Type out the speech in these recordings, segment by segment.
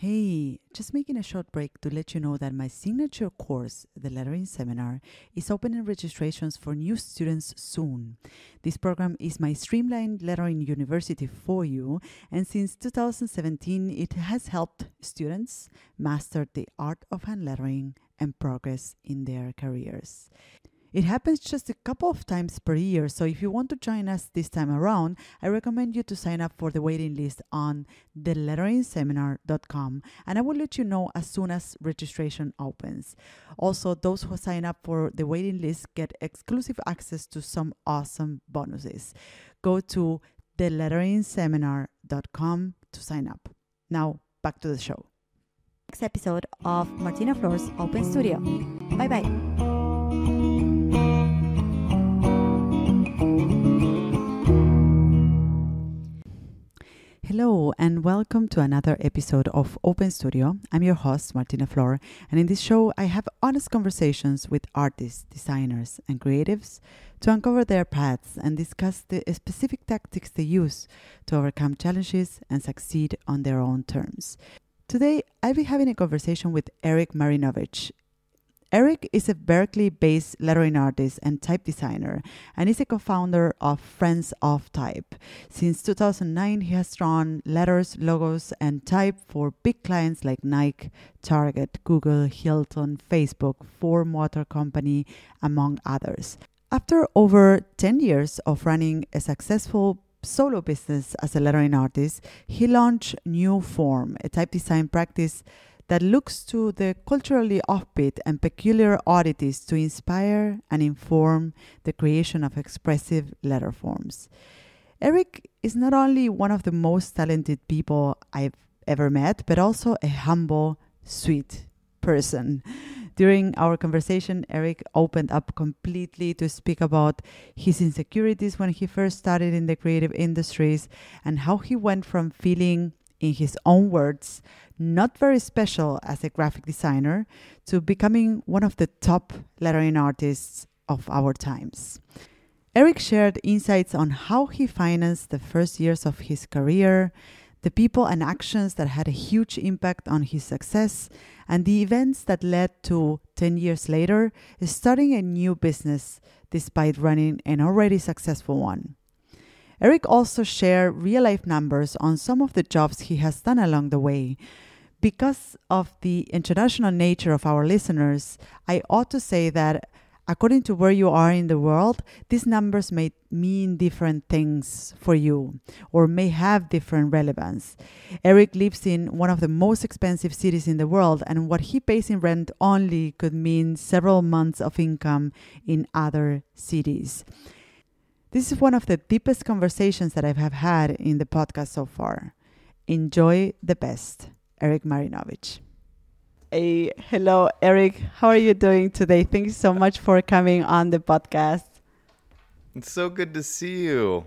Hey, just making a short break to let you know that my signature course, the Lettering Seminar, is opening registrations for new students soon. This program is my streamlined lettering university for you, and since 2017, it has helped students master the art of hand lettering and progress in their careers. It happens just a couple of times per year, so if you want to join us this time around, I recommend you to sign up for the waiting list on theletteringseminar.com and I will let you know as soon as registration opens. Also, those who sign up for the waiting list get exclusive access to some awesome bonuses. Go to theletteringseminar.com to sign up. Now, back to the show. Next episode of Martina Flor's Open Studio. Bye bye. Hello, and welcome to another episode of Open Studio. I'm your host, Martina Flor, and in this show, I have honest conversations with artists, designers, and creatives to uncover their paths and discuss the specific tactics they use to overcome challenges and succeed on their own terms. Today, I'll be having a conversation with Erik Marinovich, Erik is a Berkeley based lettering artist and type designer, and is a co founder of Friends of Type. Since 2009, he has drawn letters, logos, and type for big clients like Nike, Target, Google, Hilton, Facebook, Ford Motor Company, among others. After over 10 years of running a successful solo business as a lettering artist, he launched New Form, a type design practice that looks to the culturally offbeat and peculiar oddities to inspire and inform the creation of expressive letter forms. Erik is not only one of the most talented people I've ever met, but also a humble, sweet person. During our conversation, Erik opened up completely to speak about his insecurities when he first started in the creative industries and how he went from feeling, in his own words, not very special as a graphic designer, to becoming one of the top lettering artists of our times. Erik shared insights on how he financed the first years of his career, the people and actions that had a huge impact on his success, and the events that led to 10 years later starting a new business despite running an already successful one. Erik also shared real life numbers on some of the jobs he has done along the way, because of the international nature of our listeners, I ought to say that according to where you are in the world, these numbers may mean different things for you or may have different relevance. Eric lives in one of the most expensive cities in the world, and what he pays in rent only could mean several months of income in other cities. This is one of the deepest conversations that I have had in the podcast so far. Enjoy the best. Erik Marinovich. Hey, hello, Erik. How are you doing today? Thank you so much for coming on the podcast. It's so good to see you.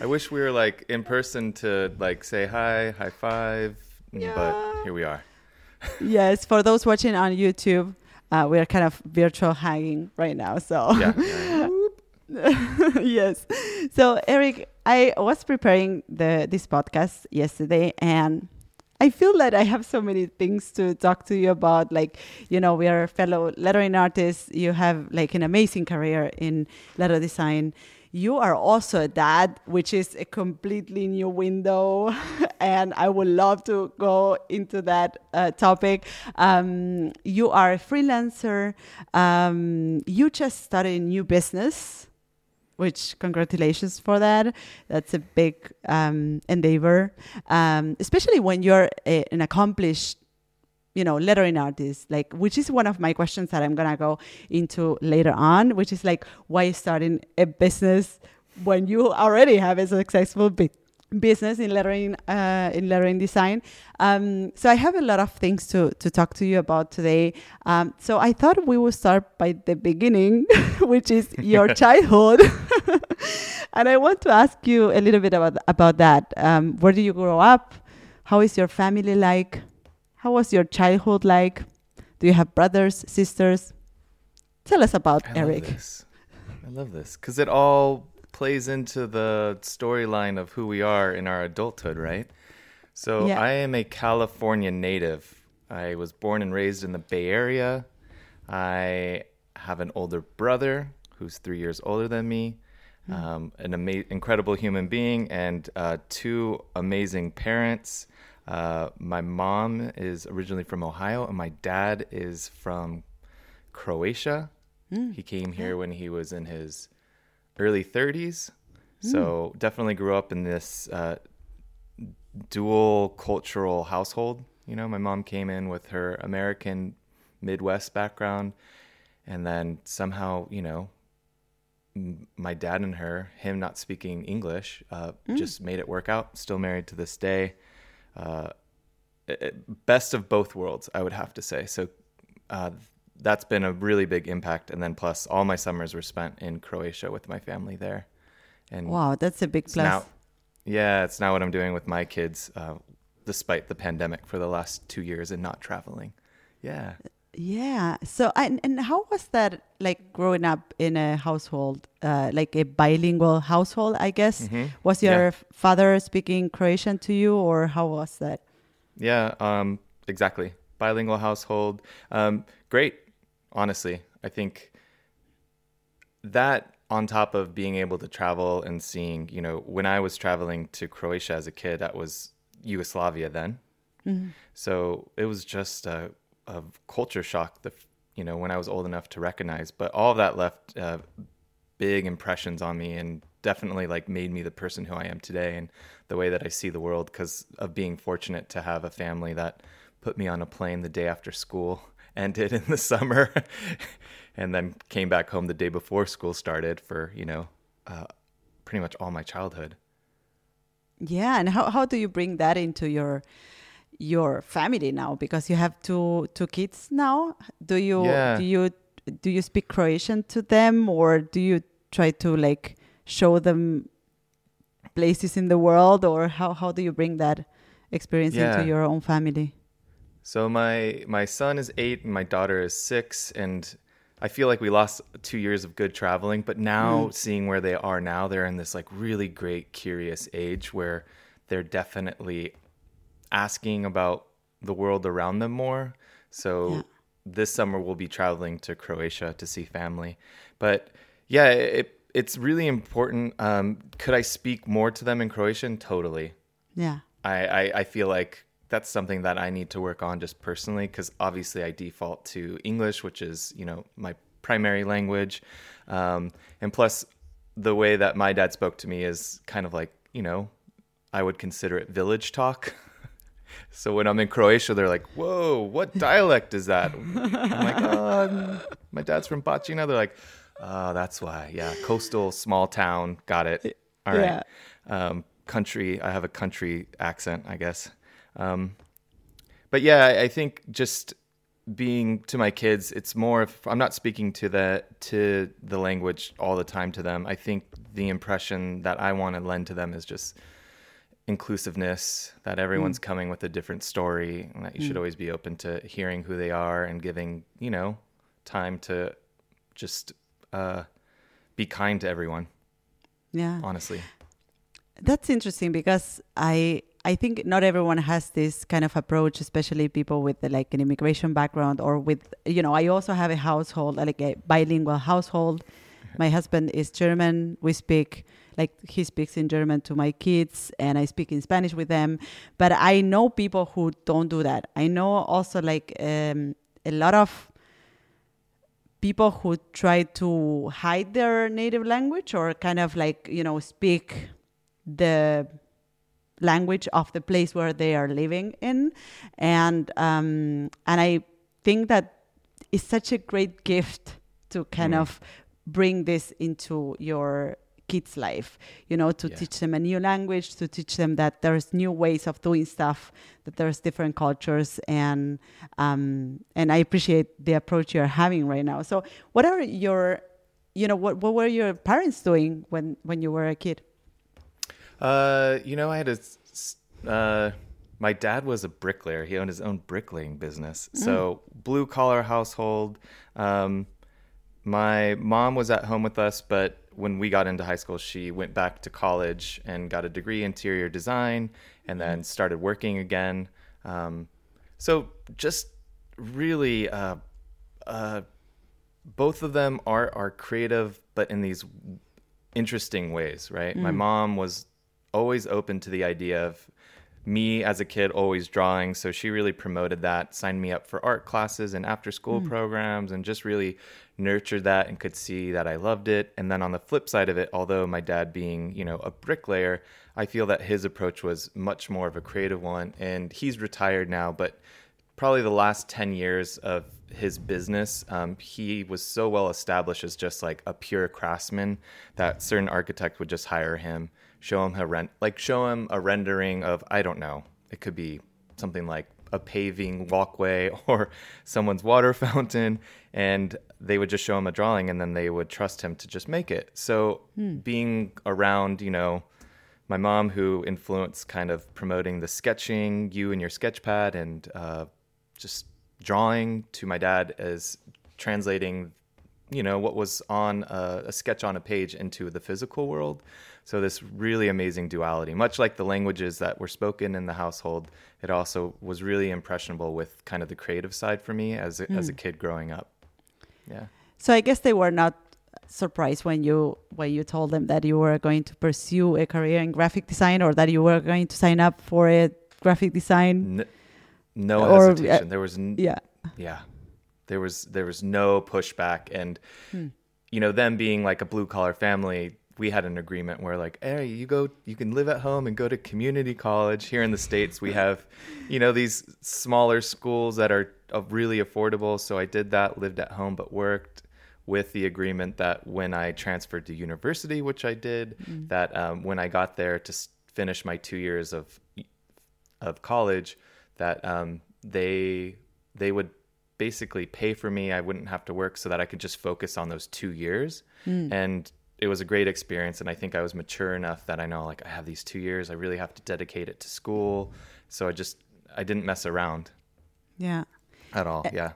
I wish we were like in person to like say hi, high five, yeah. but here we are. yes, for those watching on YouTube, uh, we are kind of virtual hanging right now. So yeah. yes. So Erik, I was preparing the this podcast yesterday and I feel that I have so many things to talk to you about. Like, you know, we are fellow lettering artists. You have like an amazing career in letter design. You are also a dad, which is a completely new window. and I would love to go into that uh, topic. Um, you are a freelancer. Um, you just started a new business which congratulations for that. That's a big um, endeavor, um, especially when you're a, an accomplished you know lettering artist like which is one of my questions that i'm gonna go into later on which is like why starting a business when you already have a successful bit business in lettering uh, in lettering design. Um, so I have a lot of things to to talk to you about today. Um, so I thought we would start by the beginning, which is your childhood, and I want to ask you a little bit about about that. Um, where did you grow up? How is your family like? How was your childhood like? Do you have brothers, sisters? Tell us about I Erik. Love I love this because it all plays into the storyline of who we are in our adulthood, right? So Yeah. I am a California native. I was born and raised in the Bay Area. I have an older brother who's three years older than me, um, an ama- incredible human being, and uh, two amazing parents. Uh, my mom is originally from Ohio, and my dad is from Croatia. He came here when he was in his early 30s. So definitely grew up in this uh, dual cultural household. You know, my mom came in with her American Midwest background, and then somehow, you know, m- my dad and her, him not speaking English, uh, just made it work out. Still married to this day. Uh, it- it- best of both worlds, I would have to say. So uh, that's been a really big impact. And then plus, all my summers were spent in Croatia with my family there. And Wow, that's a big plus. now, yeah, it's now what I'm doing with my kids, uh, despite the pandemic for the last two years and not traveling. Yeah. Yeah. So, and, and how was that like growing up in a household, uh, like a bilingual household, I guess? Mhm. Was your f- father speaking Croatian to you, or how was that? Yeah, um, exactly. Bilingual household. Um, great, honestly. I think that on top of being able to travel and seeing, you know, when I was traveling to Croatia as a kid, that was Yugoslavia then. So it was just a, a culture shock, the, you know, when I was old enough to recognize. But all of that left uh, big impressions on me and definitely like made me the person who I am today and the way that I see the world because of being fortunate to have a family that put me on a plane the day after school ended in the summer and then came back home the day before school started for, you know, uh, pretty much all my childhood. Yeah, and how, how do you bring that into your your family now? Because you have two two kids now. Do you Yeah. do you do you speak Croatian to them, or do you try to like show them places in the world, or how how do you bring that experience Yeah. into your own family? So my my son is eight and my daughter is six, and I feel like we lost two years of good traveling. But now seeing where they are now, they're in this like really great curious age where they're definitely asking about the world around them more. So Yeah. this summer we'll be traveling to Croatia to see family. But yeah, it it's really important. Um, could I speak more to them in Croatian? Totally. Yeah, I, I, I feel like that's something that I need to work on just personally because obviously I default to English, which is you know my primary language, um, and plus the way that my dad spoke to me is kind of like you know I would consider it village talk. so when I'm in Croatia, they're like, "Whoa, what dialect is that?" I'm like, oh, "My dad's from Bacina." They're like, "Oh, that's why." Yeah, coastal small town. Got it. All right. Um, country. I have a country accent, I guess. Um, but yeah, I, I think just being to my kids, it's more if I'm not speaking to the to the language all the time to them. I think the impression that I want to lend to them is just inclusiveness that everyone's coming with a different story and that you should always be open to hearing who they are and giving you know time to just uh, be kind to everyone yeah. honestly That's interesting because I I think not everyone has this kind of approach, especially people with like an immigration background or with you know. I also have a household like a bilingual household. My husband is German. We speak like he speaks in German to my kids, and I speak in Spanish with them. But I know people who don't do that. I know also like um, a lot of people who try to hide their native language or kind of like you know speak the language of the place where they are living in and um, and I think that it's such a great gift to kind Mm. of bring this into your kids life you know to Yeah. teach them a new language to teach them that there's new ways of doing stuff that there's different cultures and um, and I appreciate the approach you're having right now so what are your you know what what were your parents doing when when you were a kid Uh, you know, I had a. Uh, my dad was a bricklayer. He owned his own bricklaying business. So blue collar household. Um, my mom was at home with us, but when we got into high school, she went back to college and got a degree in interior design, and then started working again. Um, so just really, uh, uh, both of them are are creative, but in these interesting ways, right? My mom was always open to the idea of me as a kid always drawing so she really promoted that signed me up for art classes and after school programs and just really nurtured that and could see that I loved it. And then on the flip side of it although my dad being you know a bricklayer I feel that his approach was much more of a creative one and he's retired now but probably the last 10 years of his business um, he was so well established as just like a pure craftsman that certain architects would just hire him show him a rent like show him a rendering of i don't know it could be something like a paving walkway or someone's water fountain and they would just show him a drawing and then they would trust him to just make it. So being around you know my mom who influenced kind of promoting the sketching you and your sketch pad and uh, just drawing to my dad as translating you know what was on a, a sketch on a page into the physical world. So this really amazing duality much like the languages that were spoken in the household it also was really impressionable with kind of the creative side for me as a, as a kid growing up. Yeah. So I guess they were not surprised when you when you told them that you were going to pursue a career in graphic design or that you were going to sign up for a graphic design. N- no Or, uh, hesitation. There was n- Yeah. yeah there was there was no pushback. And you know them being like a blue collar family we had an agreement where like hey you go you can live at home and go to community college here in the states. We have you know these smaller schools that are uh, really affordable. So i did that lived at home but worked with the agreement that when i transferred to university which i did that um, when i got there to finish my two years of of college that um, they they would basically pay for me. I wouldn't have to work so that I could just focus on those two years. And it was a great experience. And I think I was mature enough that I know like I have these two years. I really have to dedicate it to school. So I just I didn't mess around Yeah. at all. Yeah.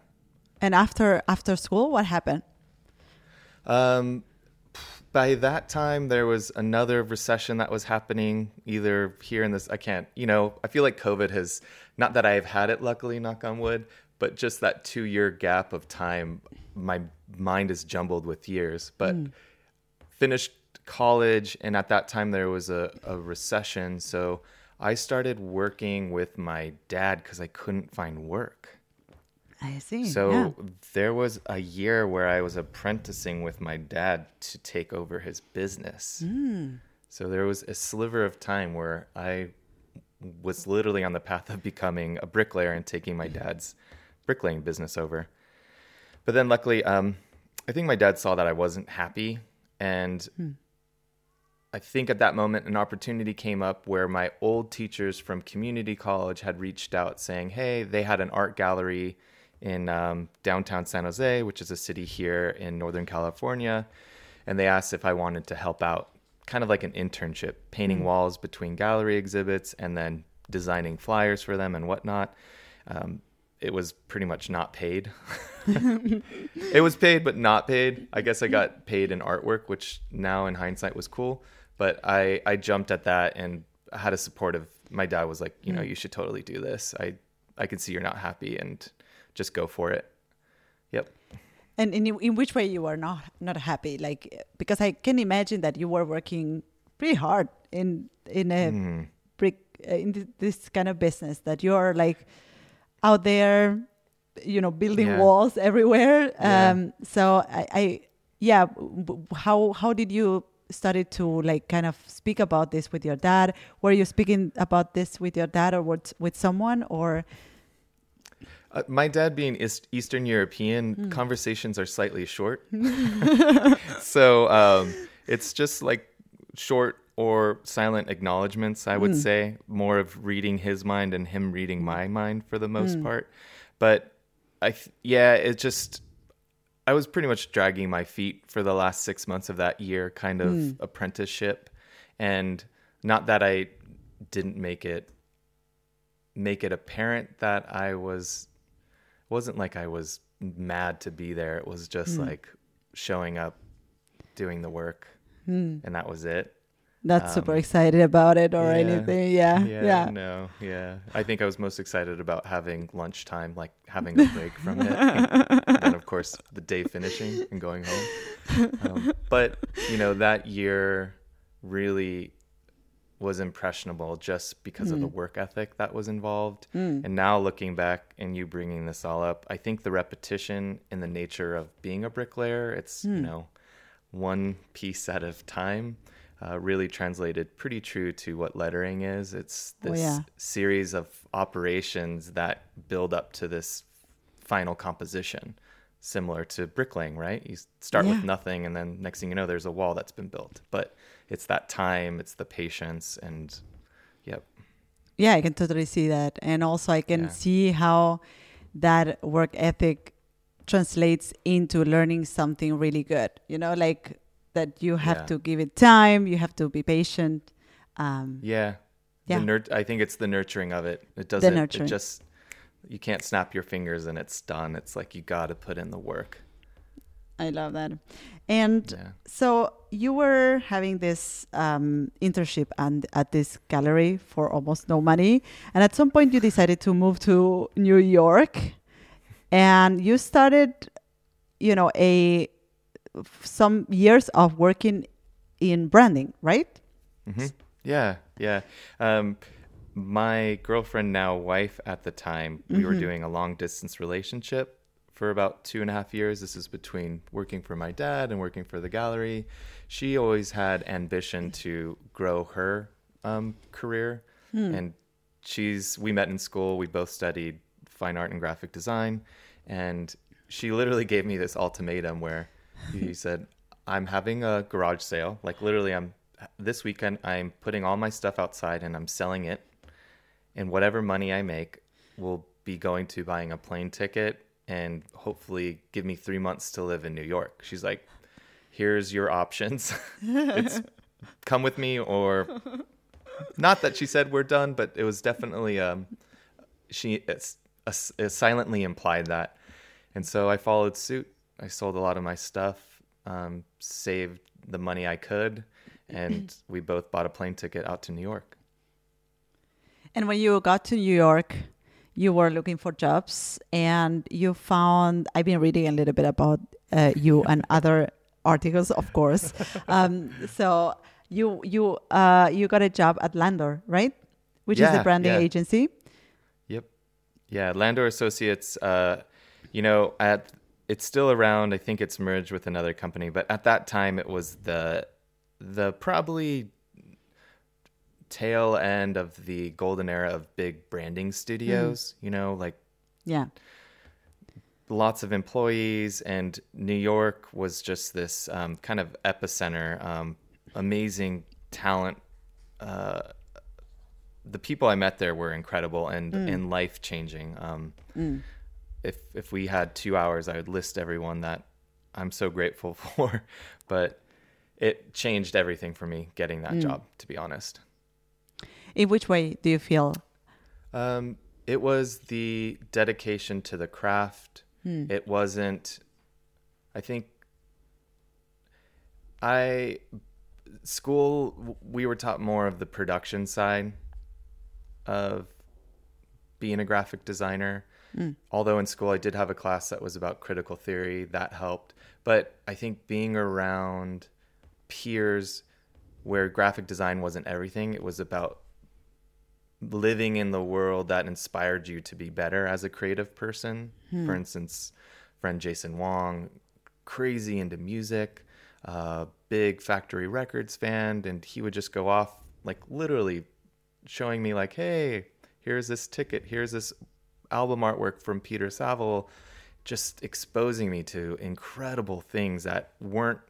And after after school, what happened? Um, by that time, there was another recession that was happening either here in this. I can't, you know, I feel like COVID has, not that I've had it, luckily, knock on wood, but just that two year gap of time, my mind is jumbled with years. But finished college, and at that time, there was a, a recession. So I started working with my dad because I couldn't find work. I see. So yeah. there was a year where I was apprenticing with my dad to take over his business. Hmm. So there was a sliver of time where I was literally on the path of becoming a bricklayer and taking my dad's bricklaying business over. But then luckily, um, I think my dad saw that I wasn't happy. And I think at that moment, an opportunity came up where my old teachers from community college had reached out saying, hey, they had an art gallery in um, downtown San Jose, which is a city here in Northern California. And they asked if I wanted to help out, kind of like an internship, painting walls between gallery exhibits and then designing flyers for them and whatnot. Um, it was pretty much not paid. it was paid, but not paid. I guess I got paid in artwork, which now in hindsight was cool. But I, I jumped at that and had a supportive. My dad was like, you know, you should totally do this. I, I can see you're not happy and just go for it. Yep. And in in which way you were not not happy? Like because I can imagine that you were working pretty hard in in a Mm. brick uh, in this kind of business that you're like out there, you know, building Yeah. walls everywhere. Yeah. Um, so I, I yeah, how how did you started to like kind of speak about this with your dad? Were you speaking about this with your dad or with with someone or? Uh, my dad being East, Eastern European, conversations are slightly short. so um, it's just like short or silent acknowledgments, I would hmm. say, more of reading his mind and him reading my mind for the most hmm. part. But I, th- yeah, it just, I was pretty much dragging my feet for the last six months of that year kind of hmm. apprenticeship. And not that I didn't make it make it apparent that I was wasn't like I was mad to be there. It was just like showing up, doing the work. Hmm. and that was it. Not super Um, excited about it or yeah. anything. Yeah. Yeah, Yeah. no, yeah. I think I was most excited about having lunchtime, like having a break from it. and then, of course, the day finishing and going home. Um, but, you know, that year really was impressionable just because of the work ethic that was involved. And now looking back and you bringing this all up, I think the repetition in the nature of being a bricklayer, it's, you know, one piece at a time. Uh, really translated pretty true to what lettering is. It's Oh, this yeah. series of operations that build up to this final composition, similar to bricklaying, right? You start Yeah. with nothing, and then next thing you know, there's a wall that's been built. But it's that time, it's the patience, and yep, Yeah, I can totally see that. And also, I can Yeah. see how that work ethic translates into learning something really good. You know, like that you have Yeah. to give it time, you have to be patient. Um, yeah, Yeah. The nur- I think it's the nurturing of it. It doesn't. nurturing. It just you can't snap your fingers and it's done. It's like you got to put in the work. I love that. And Yeah. so you were having this um, internship and at this gallery for almost no money, and at some point you decided to move to New York, and you started, you know, a some years of working in branding, right? hmm Yeah, yeah. Um, my girlfriend, now wife at the time, we were doing a long distance relationship for about two and a half years. This is between working for my dad and working for the gallery. She always had ambition to grow her um, career, and she's. We met in school. We both studied fine art and graphic design, and she literally gave me this ultimatum where he said, "I'm having a garage sale. Like literally, I'm this weekend. I'm putting all my stuff outside and I'm selling it, and whatever money I make will be going to buying a plane ticket and hopefully give me three months to live in New York." She's like, "Here's your options. it's come with me or." Not that she said we're done, but it was definitely um, she it's, silently implied that, and so I followed suit. I sold a lot of my stuff, um, saved the money I could, and we both bought a plane ticket out to New York. And when you got to New York, you were looking for jobs and you found, I've been reading a little bit about uh, you and other articles, of course. Um, so you you uh, you got a job at Landor, right? Which is the branding yeah. agency. Yep. Yeah, Landor Associates. Uh, you know, at it's still around. I think it's merged with another company, but at that time it was the the probably tail end of the golden era of big branding studios. You know, like Yeah. lots of employees, and New York was just this um, kind of epicenter. Um, amazing talent. Uh, the people I met there were incredible and and life changing. Um, If if we had two hours, I would list everyone that I'm so grateful for, but it changed everything for me getting that job. To be honest. In which way do you feel? Um, it was the dedication to the craft. It wasn't. I think. I school we were taught more of the production side of being a graphic designer. Although in school I did have a class that was about critical theory that helped, but I think being around peers where graphic design wasn't everything, it was about living in the world that inspired you to be better as a creative person. For instance, friend Jason Wong, crazy into music, uh, big Factory Records fan, and he would just go off like literally showing me like, "Hey, here's this ticket, here's this album artwork from Peter Saville," just exposing me to incredible things that weren't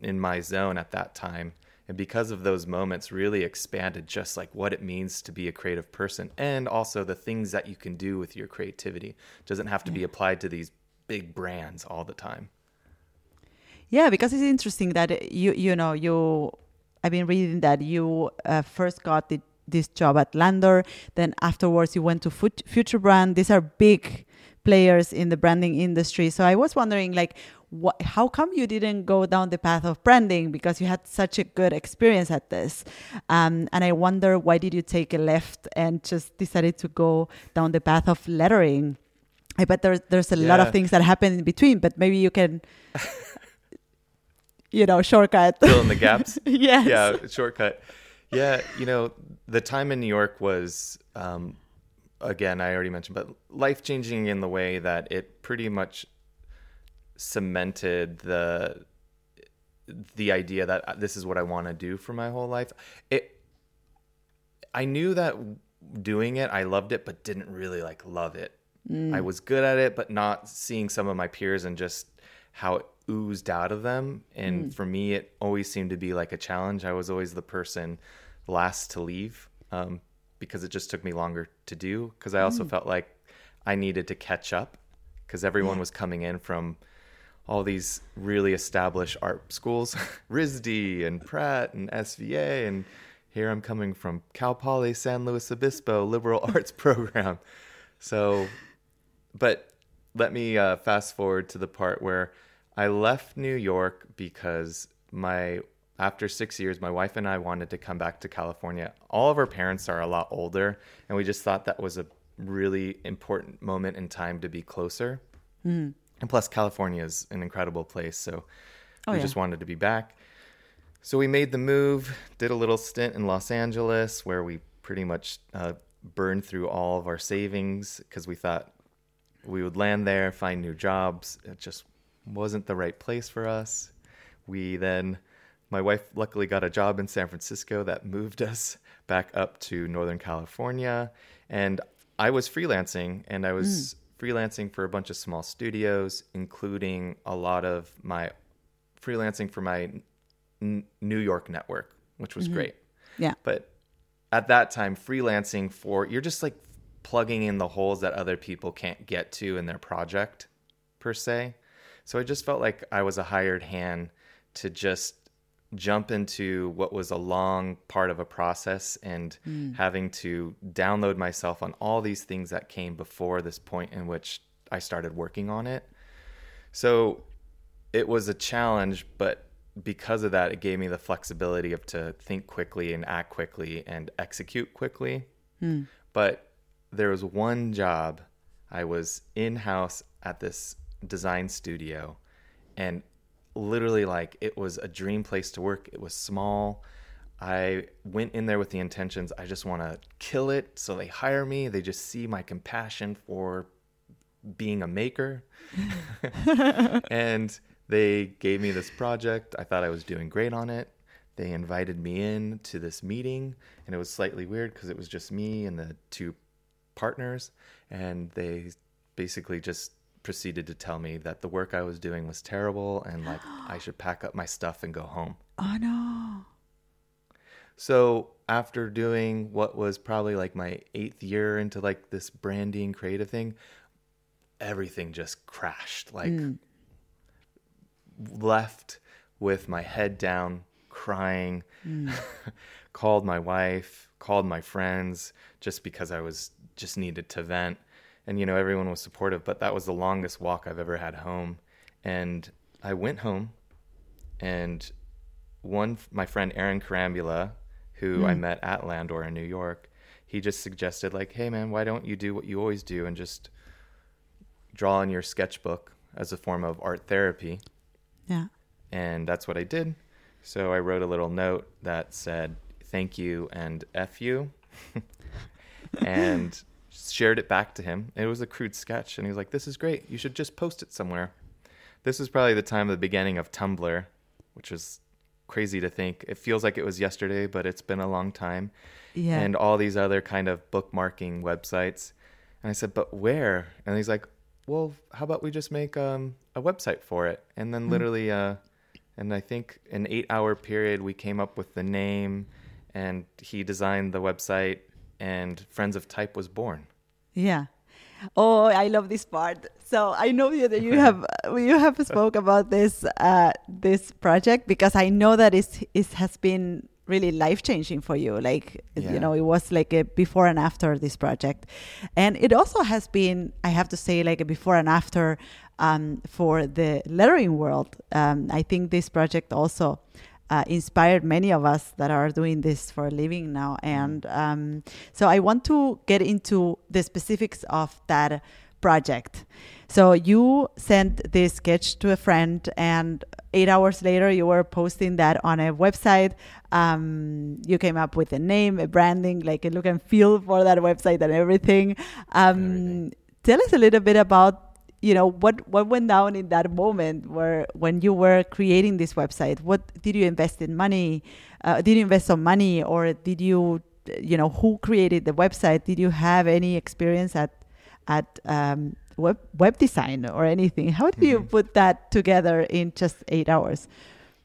in my zone at that time. And because of those moments really expanded just like what it means to be a creative person and also the things that you can do with your creativity. It doesn't have to be applied to these big brands all the time. Yeah, because it's interesting that you you know you I've been reading that you uh, first got the, this job at Landor, then afterwards you went to Fut- Future Brand. These are big players in the branding industry. So I was wondering, like, what, how come you didn't go down the path of branding because you had such a good experience at this? Um, and I wonder why did you take a left and just decided to go down the path of lettering? I bet there's there's a yeah. lot of things that happen in between, but maybe you can, you know, shortcut fill in the gaps. yes. Yeah, shortcut. Yeah, you know, the time in New York was, um, again, I already mentioned, but life changing in the way that it pretty much cemented the the idea that this is what I want to do for my whole life. It I knew that doing it, I loved it, but didn't really like love it. Mm. I was good at it, but not seeing some of my peers and just how it oozed out of them. And mm. for me, it always seemed to be like a challenge. I was always the person last to leave um, because it just took me longer to do. Because I also mm. felt like I needed to catch up because everyone yeah. was coming in from all these really established art schools, RISD and Pratt and SVA, and here I'm coming from Cal Poly San Luis Obispo liberal arts program. So, but let me uh, fast forward to the part where I left New York because my after six years, my wife and I wanted to come back to California. All of our parents are a lot older, and we just thought that was a really important moment in time to be closer. Mm. And plus, California is an incredible place. So oh, we yeah. just wanted to be back. So we made the move, did a little stint in Los Angeles where we pretty much uh, burned through all of our savings because we thought we would land there, find new jobs. It just wasn't the right place for us. We then, my wife luckily got a job in San Francisco that moved us back up to Northern California. And I was freelancing and I was. Mm freelancing for a bunch of small studios, including a lot of my freelancing for my N- New York network, which was mm-hmm. great. Yeah. But at that time, freelancing for, you're just like plugging in the holes that other people can't get to in their project per se. So I just felt like I was a hired hand to just jump into what was a long part of a process and mm. having to download myself on all these things that came before this point in which I started working on it. So it was a challenge, but because of that, it gave me the flexibility of to think quickly and act quickly and execute quickly. Mm. But there was one job I was in house at this design studio, and literally like it was a dream place to work. It was small. I went in there with the intentions I just want to kill it. So they hire me. They just see my compassion for being a maker. and they gave me this project. I thought I was doing great on it. They invited me in to this meeting, and it was slightly weird because it was just me and the two partners. And they basically just proceeded to tell me that the work I was doing was terrible and like I should pack up my stuff and go home. Oh no. So after doing what was probably like my eighth year into like this branding creative thing, everything just crashed. Like mm. left with my head down, crying, mm. called my wife, called my friends just because I was just needed to vent and you know everyone was supportive but that was the longest walk i've ever had home and i went home and one my friend aaron carambula who mm. i hmm. met at landor in new york he just suggested like hey man why don't you do what you always do and just draw in your sketchbook as a form of art therapy yeah and that's what i did so i wrote a little note that said thank you and f you and shared it back to him. It was a crude sketch, and he was like, "This is great. You should just post it somewhere." This was probably the time of the beginning of Tumblr, which is crazy to think. It feels like it was yesterday, but it's been a long time. Yeah. And all these other kind of bookmarking websites. And I said, "But where?" And he's like, "Well, how about we just make um, a website for it?" And then mm literally, uh, and I think an eight-hour period, we came up with the name, and he designed the website and Friends of Type was born. Yeah. Oh, I love this part. So I know that you have you have spoke about this uh, this project because I know that it's, it has been really life changing for you. Like, Yeah. you know, it was like a before and after this project. And it also has been, I have to say, like a before and after um, for the lettering world. Um, I think this project also uh, inspired many of us that are doing this for a living now. And um, so I want to get into the specifics of that project. So you sent this sketch to a friend, and eight hours later, you were posting that on a website. Um, you came up with a name, a branding, like a look and feel for that website, and everything. Um, Everything. Tell us a little bit about you know what what went down in that moment where when you were creating this website what did you invest in money uh, did you invest some money or did you you know who created the website did you have any experience at at um, web web design or anything how did you Mhm. put that together in just eight hours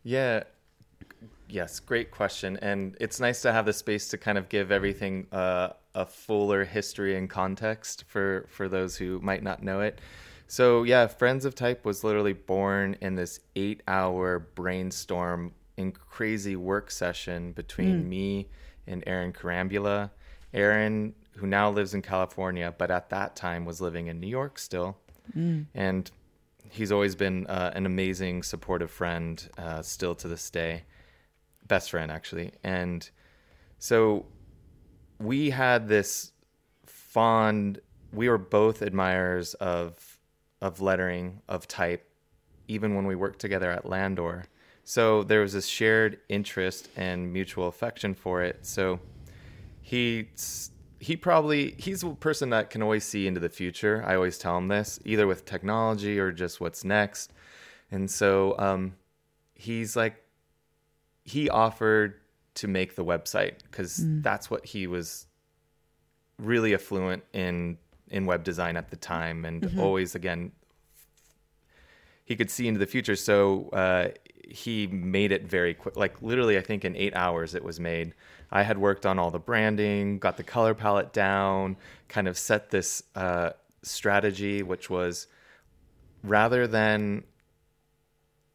Yeah. Yes, great question. And it's nice to have the space to kind of give everything uh, a fuller history and context for, for those who might not know it. So, yeah, Friends of Type was literally born in this eight hour brainstorm and crazy work session between Mm. me and Aaron Carambula. Aaron, who now lives in California, but at that time was living in New York still. Mm. And he's always been uh, an amazing, supportive friend, uh, still to this day. Best friend, actually. And so we had this fond, we were both admirers of of lettering, of type, even when we worked together at Landor. So there was this shared interest and mutual affection for it. So he he probably he's a person that can always see into the future. I always tell him this, either with technology or just what's next. And so um, he's like, he offered to make the website because that's what he was really affluent in in web design at the time, and always again he could see into the future. So uh, he made it very quick. Like literally, I think in eight hours it was made. I had worked on all the branding, got the color palette down, kind of set this uh, strategy, which was rather than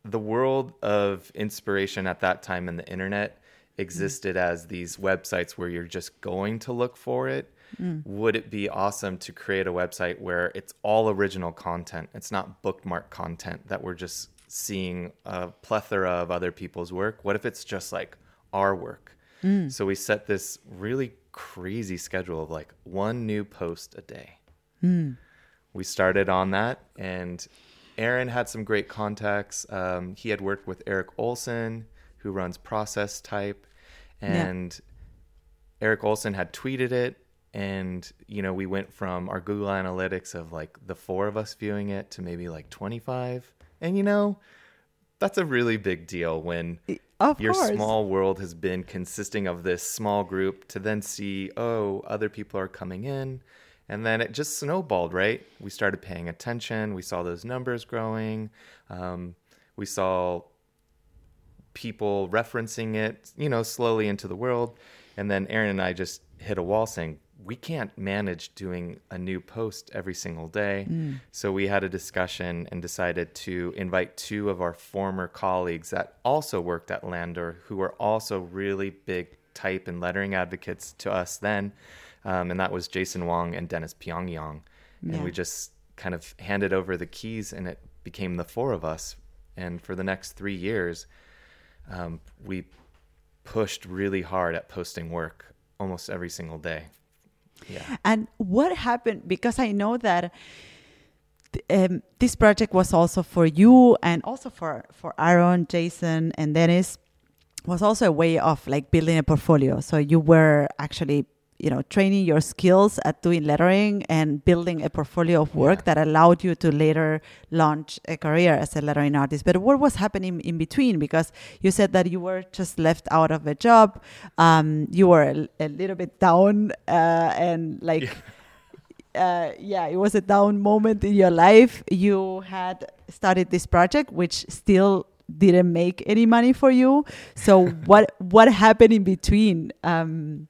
the world of inspiration at that time in the internet existed as these websites where you're just going to look for it. Mm. Would it be awesome to create a website where it's all original content? It's not bookmark content that we're just seeing a plethora of other people's work. What if it's just like our work? Mm. So we set this really crazy schedule of like one new post a day. Mm. We started on that and aaron had some great contacts. Um, he had worked with eric olson who runs process type and eric olson had tweeted it and you know we went from our google analytics of like the four of us viewing it to maybe like 25 and you know that's a really big deal when of your course. small world has been consisting of this small group to then see oh other people are coming in. And then it just snowballed right? We started paying attention. We saw those numbers growing. Um, we saw people referencing it you know slowly into the world. And then aaron and i just hit a wall saying we can't manage doing a new post every single day. So we had a discussion and decided to invite two of our former colleagues that also worked at Landor, who were also really big type and lettering advocates to us then. Um, and that was Jason Wong and Dennis Payongayong. Yeah. And we just kind of handed over the keys and it became the four of us. And for the next three years, um, we pushed really hard at posting work almost every single day. And what happened? Because I know that um, this project was also for you and also for for Aaron, Jason, and Dennis. Was also a way of like building a portfolio. So you were actually, you know, training your skills at doing lettering and building a portfolio of work Yeah. that allowed you to later launch a career as a lettering artist. But what was happening in between? Because you said that you were just left out of a job. Um, you were a, a little bit down uh, and like uh, yeah, it was a down moment in your life. You had started this project, which still didn't make any money for you. So what what happened in between? Um,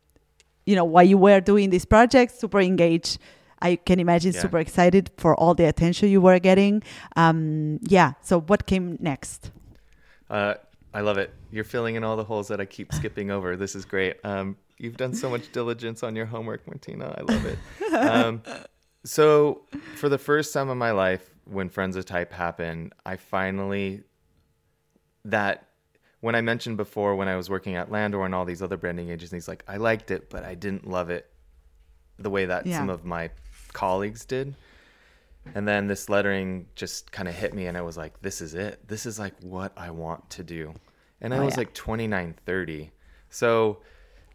you know, while you were doing this project, super engaged. I can imagine Yeah. super excited for all the attention you were getting. Um, yeah. So what came next? Uh, I love it. You're filling in all the holes that I keep skipping over. This is great. Um, you've done so much diligence on your homework, Martina. I love it. Um, so, for the first time in my life, when Friends of Type happened, I finally that when I mentioned before when I was working at Landor and all these other branding agencies, like I liked it, but I didn't love it the way that Yeah. some of my colleagues did. And then this lettering just kind of hit me, and I was like, this is it. This is like what I want to do. And I Oh, was yeah. like 29, 30. So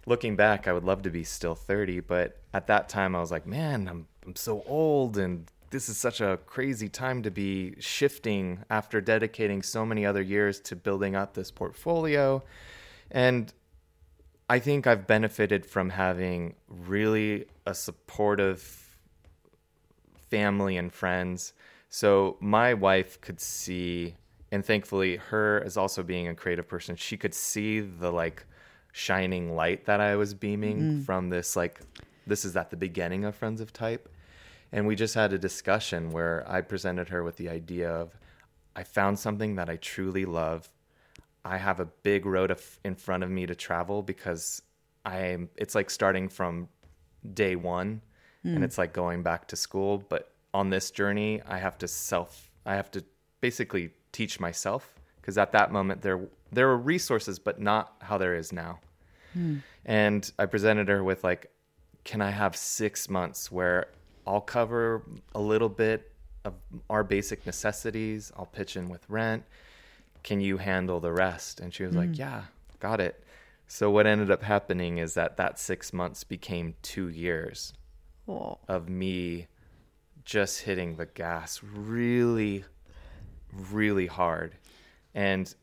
looking back, I would love to be still 30. But at that time, I was like, man, I'm, I'm so old, and this is such a crazy time to be shifting after dedicating so many other years to building up this portfolio. And I think I've benefited from having really a supportive family and friends. So my wife could see, and thankfully, her as also being a creative person, she could see the like shining light that I was beaming mm. from this. Like, this is at the beginning of Friends of Type. And we just had a discussion where I presented her with the idea of I found something that I truly love. I have a big road in front of me to travel because I'm it's like starting from day 1 and hmm. it's like going back to school, but on this journey I have to self I have to basically teach myself because at that moment there there were resources but not how there is now. Hmm. And I presented her with like can I have 6 months where I'll cover a little bit of our basic necessities, I'll pitch in with rent, can you handle the rest? And she was like, mm. yeah, got it. So what ended up happening is that that six months became two years of me just hitting the gas really, really hard. And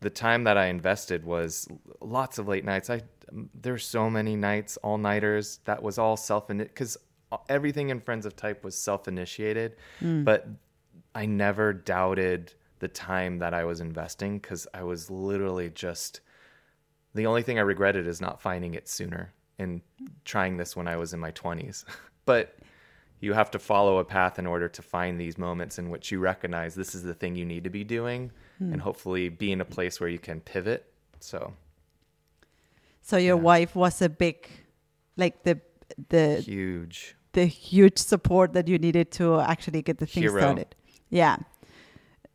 the time that I invested was lots of late nights. I there's so many nights, all nighters. That was all self because everything in Friends of Type was self initiated, hmm. but I never doubted the time that I was investing because I was literally just the only thing I regretted is not finding it sooner and trying this when I was in my 20s. but you have to follow a path in order to find these moments in which you recognize this is the thing you need to be doing hmm. and hopefully be in a place where you can pivot. So, so your Yeah. wife was a big, like the the huge. The huge support that you needed to actually get the thing Hero. started. Yeah,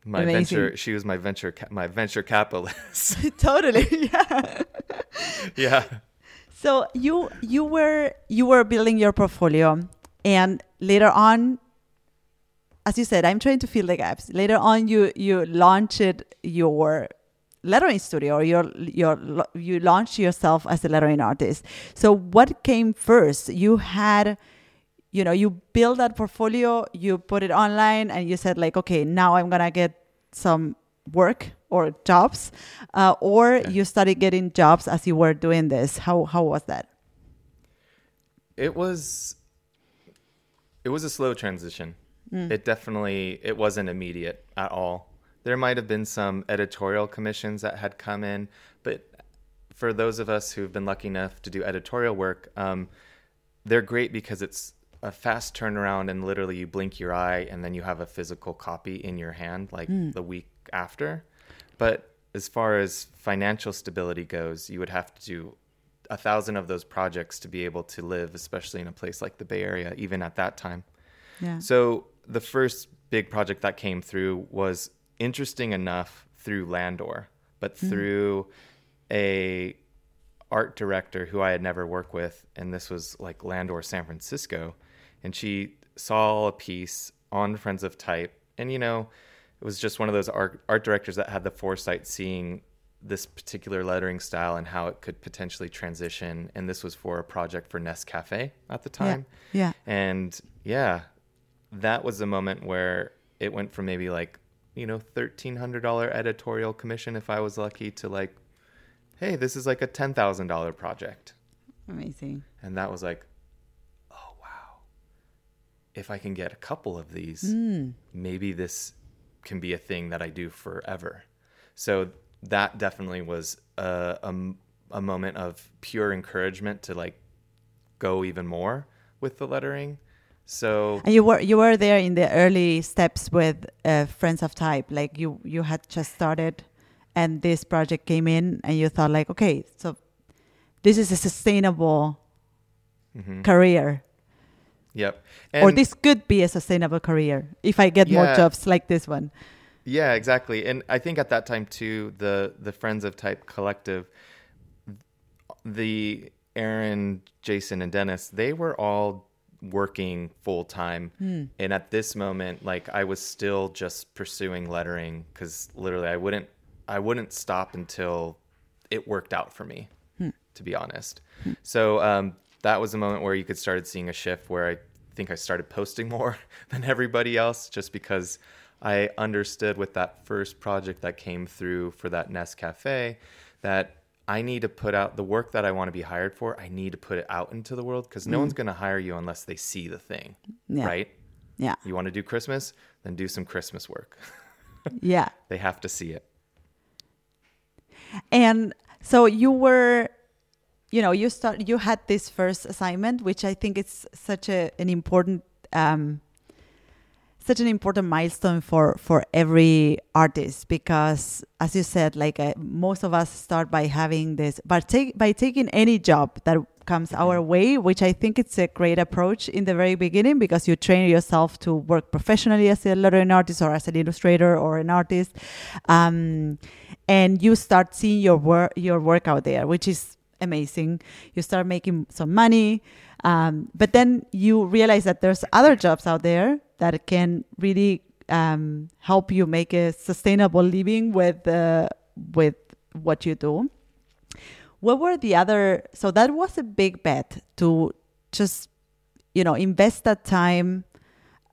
My Amazing. venture, she was my venture, ca- my venture capitalist. totally. Yeah. yeah. So you you were you were building your portfolio, and later on, as you said, I'm trying to fill the gaps. Later on, you you launched your lettering studio, or your your you launched yourself as a lettering artist. So what came first? You had. You know, you build that portfolio, you put it online, and you said like, okay, now I'm gonna get some work or jobs, uh, or Okay. you started getting jobs as you were doing this. How how was that? It was it was a slow transition. It definitely it wasn't immediate at all. There might have been some editorial commissions that had come in, but for those of us who've been lucky enough to do editorial work, um, they're great because it's a fast turnaround and literally you blink your eye and then you have a physical copy in your hand like hmm. the week after. But as far as financial stability goes, you would have to do a thousand of those projects to be able to live, especially in a place like the Bay Area, even at that time. Yeah. So the first big project that came through was interesting enough through Landor, but hmm. through a art director who I had never worked with, and this was like Landor San Francisco, and she saw a piece on Friends of Type, and you know, it was just one of those art art directors that had the foresight seeing this particular lettering style and how it could potentially transition, and this was for a project for Nescafé at the time. Yeah. And yeah, that was the moment where it went from maybe like, you know, $1,300 editorial commission if I was lucky to like, hey, this is like a $10,000 project. Amazing. And that was like. If I can get a couple of these, Mm. maybe this can be a thing that I do forever. So that definitely was a, a, a moment of pure encouragement to like go even more with the lettering. So And you were you were there in the early steps with uh, Friends of Type, like you you had just started, and this project came in and you thought like okay so this is a sustainable Mhm. career Yep. or this could be a sustainable career if i get more jobs like this one Yeah, exactly. And I think at that time too, the the Friends of Type collective, the Aaron, Jason, and Dennis, they were all working full time. Hmm. And at this moment, like I was still just pursuing lettering because literally I wouldn't I wouldn't stop until it worked out for me, hmm. to be honest. Hmm. So um, that was a moment where you could started seeing a shift where I think I started posting more than everybody else just because I understood with that first project that came through for that Nescafé that I need to put out the work that I want to be hired for. I need to put it out into the world because no one's mm. going to hire you unless they see the thing, Yeah. right? yeah You want to do Christmas? Then do some Christmas work. yeah they have to see it. And so you were, you know, you start, you had this first assignment, which I think is such a an important, um, such an important milestone for for every artist because, as you said, like uh, most of us start by having this, but take by taking any job that comes our way, which I think it's a great approach in the very beginning because you train yourself to work professionally as a lettering artist or as an illustrator or an artist. Um, and you start seeing your work your work out there, which is amazing. You start making some money, um, but then you realize that there's other jobs out there that can really um, help you make a sustainable living with uh, with what you do. What were the other? So that was a big bet to just you know invest that time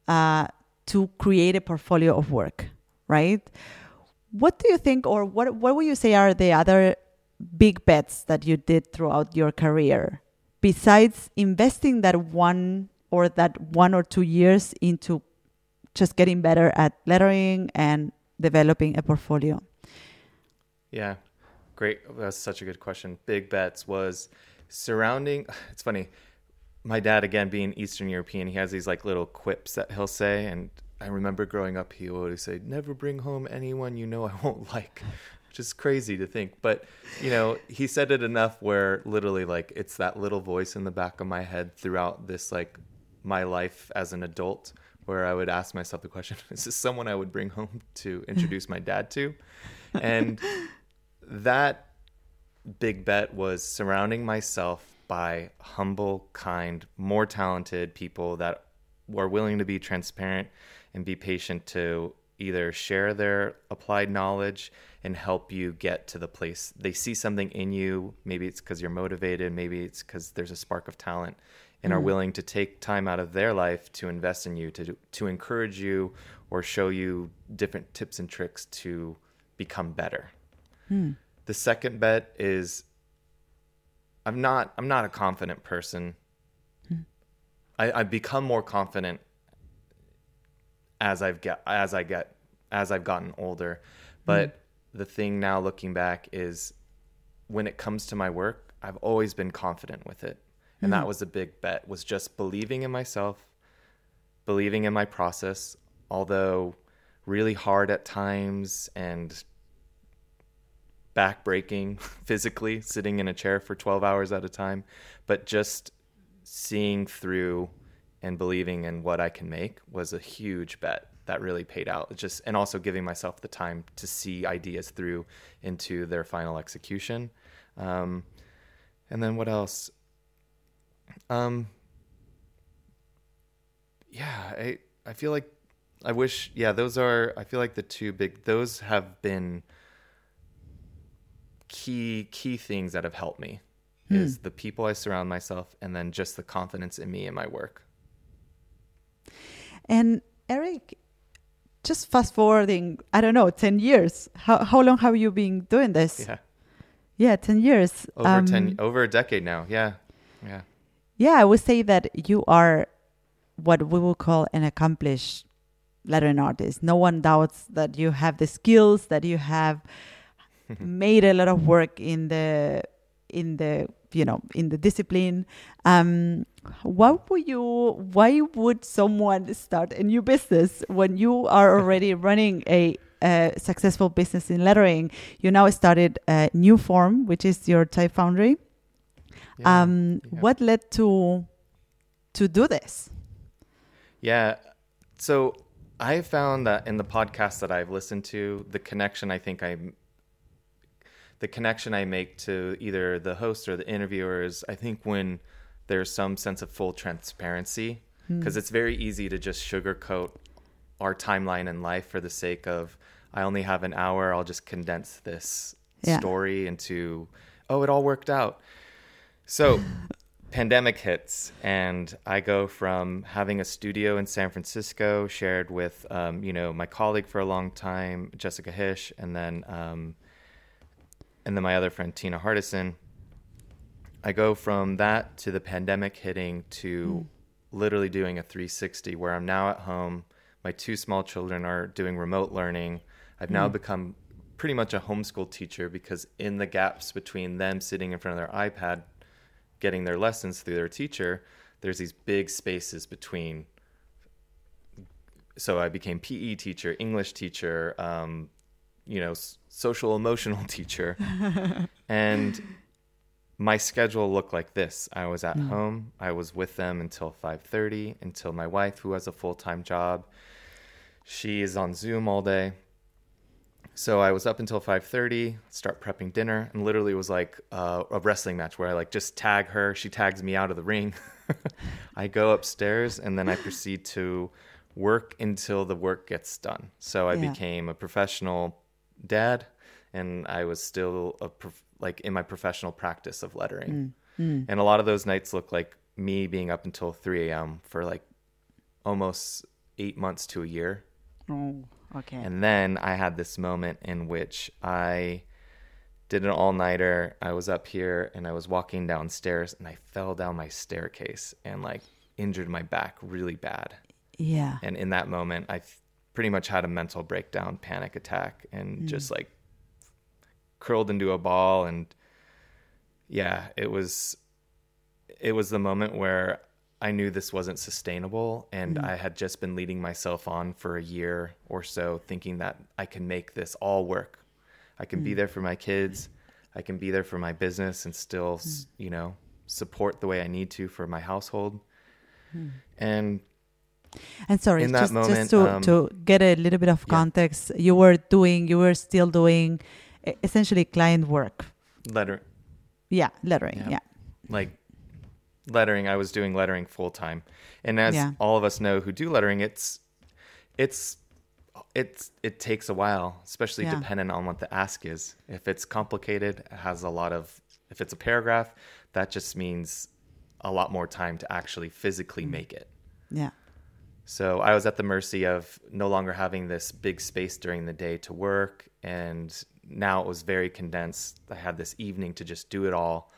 uh, to create a portfolio of work, right? What do you think, or what what would you say are the other big bets that you did throughout your career, besides investing that one or that one or two years into just getting better at lettering and developing a portfolio? Yeah, great. That's such a good question. Big bets was surrounding. It's funny. My dad, again, being Eastern European, he has these like little quips that he'll say. And I remember growing up, he would always say, Never bring home anyone you know I won't like, which is crazy to think. But, you know, he said it enough where literally, like, it's that little voice in the back of my head throughout this, like, my life as an adult where I would ask myself the question, is this someone I would bring home to introduce my dad to? And that big bet was surrounding myself by humble, kind, more talented people that were willing to be transparent and be patient to either share their applied knowledge and help you get to the place. They see something in you. Maybe it's because you're motivated. Maybe it's because there's a spark of talent and are mm. willing to take time out of their life to invest in you to to encourage you or show you different tips and tricks to become better. Hmm. The second bet is I'm not I'm not a confident person. Hmm. I, I've become more confident as I've get as I get as I've gotten older. But mm. the thing now looking back is when it comes to my work, I've always been confident with it. And that mm. was a big bet was just believing in myself, believing in my process, although really hard at times and backbreaking physically, sitting in a chair for 12 hours at a time, but just seeing through and believing in what I can make was a huge bet that really paid out. It Just and also giving myself the time to see ideas through into their final execution. Um, and then what else? Um, yeah, I I feel like I wish yeah those are I feel like the two big those have been key key things that have helped me is the people I surround myself and then just the confidence in me and my work. And Erik, just fast forwarding, I don't know, 10 years. How, how long have you been doing this? Yeah. Yeah, 10 years. Over Um, 10 over a decade now. Yeah. Yeah. Yeah, I would say that you are what we would call an accomplished lettering artist. No one doubts that you have the skills, that you have made a lot of work in the in the you know in the discipline. Um, what would you? Why would someone start a new business when you are already running a uh, successful business in lettering, you now started a new form, which is your type foundry. Yeah, um, yeah. What led to to do this? Yeah. So I found that in the podcasts that I've listened to, the connection I think I'm the connection I make to either the host or the interviewers, I think when there's some sense of full transparency, because it's very easy to just sugarcoat our timeline in life for the sake of I only have an hour, I'll just condense this Yeah. story into oh, it all worked out. So pandemic hits and I go from having a studio in San Francisco shared with um, you know my colleague for a long time, Jessica Hische, and then um, and then my other friend Tina Hardison. I go from that to the pandemic hitting to literally doing a 360 where I'm now at home. My two small children are doing remote learning. I've now become pretty much a homeschool teacher because in the gaps between them sitting in front of their iPad getting their lessons through their teacher, there's these big spaces between. So I became PE teacher, English teacher, um, you know, s- social emotional teacher, and my schedule looked like this. I was at home. I was with them until 5:30 until my wife who has a full-time job. She is on Zoom all day. So I was up until 5:30, start prepping dinner, and literally it was like uh, a wrestling match where I like just tag her, she tags me out of the ring. I go upstairs and then I proceed to work until the work gets done. So I Yeah. became a professional dad and I was still a prof- like in my professional practice of lettering. Mm, mm. And a lot of those nights look like me being up until 3 a.m. for like almost eight months to a year. Oh, okay. And then I had this moment in which I did an all nighter. I was up here and I was walking downstairs and I fell down my staircase and like injured my back really bad. yeah. And in that moment, I pretty much had a mental breakdown, panic attack, and just mm. like curled into a ball. And yeah, it was, it was the moment where I knew this wasn't sustainable. And mm. I had just been leading myself on for a year or so, thinking that I can make this all work. I can be mm. there for my kids. I can be there for my business and still, s mm. you know, support the way I need to for my household. And And sorry, just, moment, just to, um, to get a little bit of yeah. context, you were doing, you were still doing essentially client work. letter, Yeah, lettering. Yeah. Yeah. like lettering i was doing lettering full time and as Yeah. all of us know who do lettering it's it's it's it takes a while especially Yeah. depending on what the ask is if it's complicated it has a lot of if it's a paragraph that just means a lot more time to actually physically Mm. make it Yeah. so I was at the mercy of no longer having this big space during the day to work. And now it was very condensed. I had this evening to just do it all.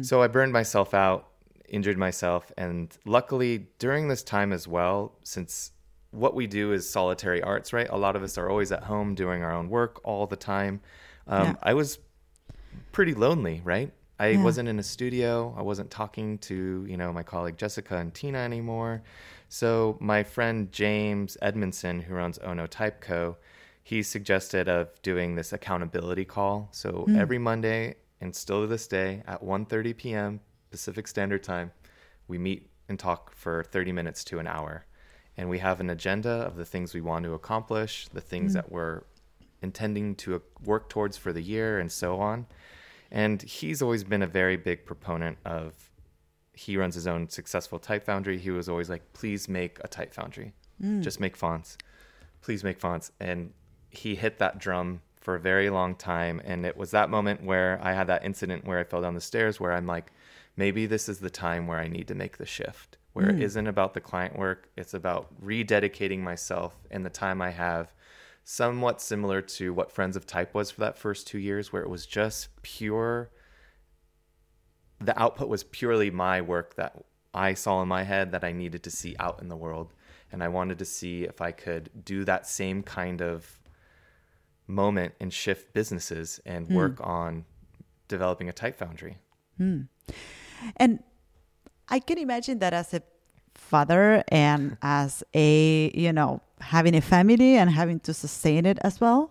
So I burned myself out, injured myself. And luckily, during this time as well, since what we do is solitary arts, right? A lot of us are always at home doing our own work all the time. Um, Yeah. I was pretty lonely, right? I Yeah. wasn't in a studio. I wasn't talking to, you know, my colleague Jessica and Tina anymore. So my friend James Edmondson, who runs Ono Type Co., he suggested of doing this accountability call. So hmm. every Monday and still to this day at 1:30 p.m. Pacific Standard Time, we meet and talk for 30 minutes to an hour. And we have an agenda of the things we want to accomplish, the things hmm. that we're intending to uh, work towards for the year and so on. And he's always been a very big proponent of he runs his own successful type foundry. He was always like, please make a type foundry. Hmm. Just make fonts. Please make fonts. And he hit that drum for a very long time. And it was that moment where I had that incident where I fell down the stairs where I'm like, maybe this is the time where I need to make the shift, where it hmm. isn't about the client work. It's about rededicating myself and the time I have somewhat similar to what Friends of Type was for that first two years, where it was just pure. The output was purely my work that I saw in my head that I needed to see out in the world. And I wanted to see if I could do that same kind of moment and shift businesses and work on developing a type foundry. And I can imagine that as a father and as a you know having a family and having to sustain it as well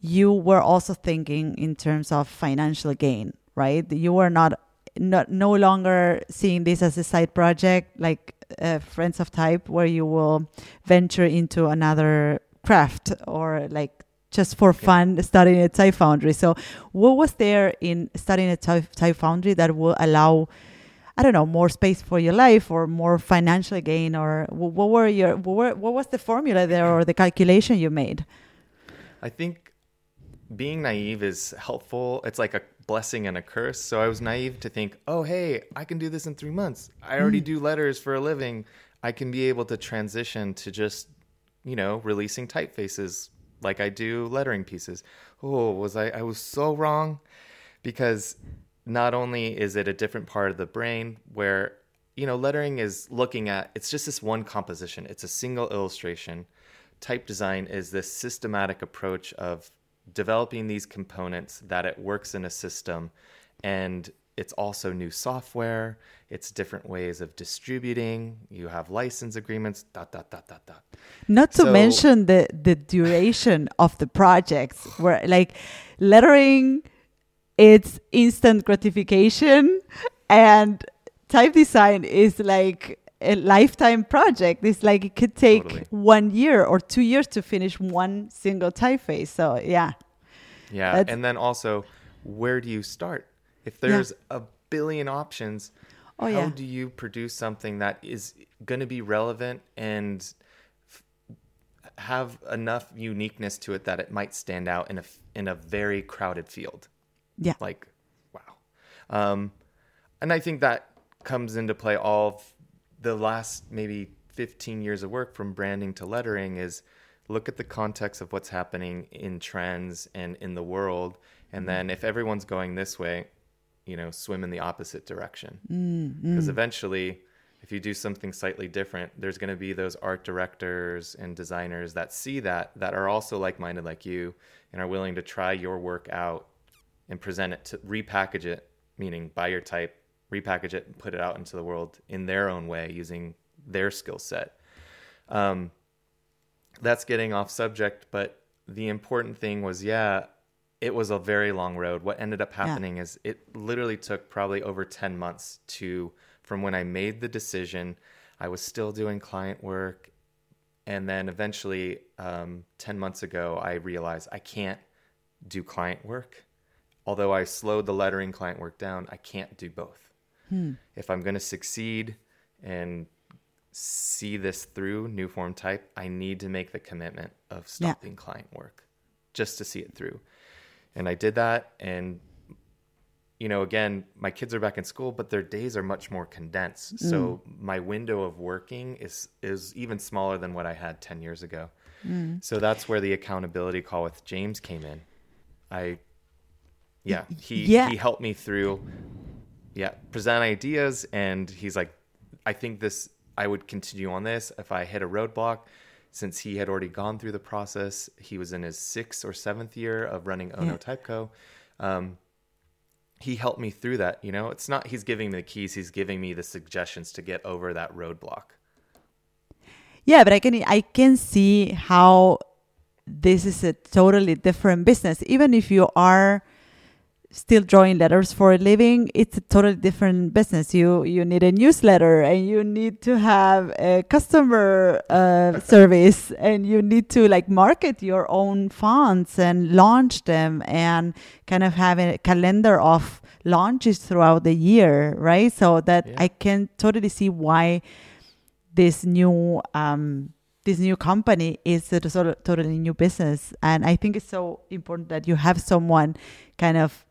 you were also thinking in terms of financial gain right? You were not not no longer seeing this as a side project like uh, friends of type where you will venture into another craft or like just for fun studying at Type Foundry. So, what was there in studying at Type, Type Foundry that will allow, I don't know, more space for your life or more financial gain, or what were your what, were, what was the formula there or the calculation you made? I think being naive is helpful. It's like a blessing and a curse. So I was naive to think, oh, hey, I can do this in three months. I already mm. do letters for a living. I can be able to transition to just, you know, releasing typefaces like I do lettering pieces. Oh, was I? I was so wrong because not only is it a different part of the brain where you know lettering is looking at it's just this one composition it's a single illustration type design is this systematic approach of developing these components that it works in a system and it's also new software it's different ways of distributing you have license agreements dot dot dot dot dot not to so, mention the the duration of the projects where like lettering it's instant gratification and type design is like a lifetime project. It's like it could take totally. one year or two years to finish one single typeface. So yeah. Yeah, That's, and then also, where do you start? If there's yeah. a billion options, oh, how yeah. do you produce something that is going to be relevant and f- have enough uniqueness to it that it might stand out in a in a very crowded field? Yeah, like wow. Um, and I think that comes into play all the last maybe 15 years of work from branding to lettering is look at the context of what's happening in trends and in the world and then if everyone's going this way you know swim in the opposite direction because mm, mm. eventually if you do something slightly different there's going to be those art directors and designers that see that that are also like-minded like you and are willing to try your work out and present it to repackage it meaning buy your type repackage it and put it out into the world in their own way using their skill set um, that's getting off subject, but the important thing was, yeah, it was a very long road. What ended up happening yeah. is it literally took probably over 10 months to, from when I made the decision, I was still doing client work. And then eventually, um, 10 months ago, I realized I can't do client work. Although I slowed the lettering client work down, I can't do both. Hmm. If I'm going to succeed and see this through new form type, I need to make the commitment of stopping yeah. client work just to see it through. And I did that. And, you know, again, my kids are back in school, but their days are much more condensed. Mm. So my window of working is, is even smaller than what I had 10 years ago. Mm. So that's where the accountability call with James came in. I, yeah, he, yeah. he helped me through, yeah, present ideas. And he's like, I think this I would continue on this if I hit a roadblock. Since he had already gone through the process, he was in his sixth or seventh year of running Ono yeah. Typeco. Um, he helped me through that. You know, it's not he's giving me the keys; he's giving me the suggestions to get over that roadblock. Yeah, but I can I can see how this is a totally different business. Even if you are still drawing letters for a living it's a totally different business. You you need a newsletter and you need to have a customer uh, service and you need to like market your own fonts and launch them and kind of have a calendar of launches throughout the year right? So that yeah. i can totally see why this new um, this new company is a totally new business. And i think it's so important that you have someone kind of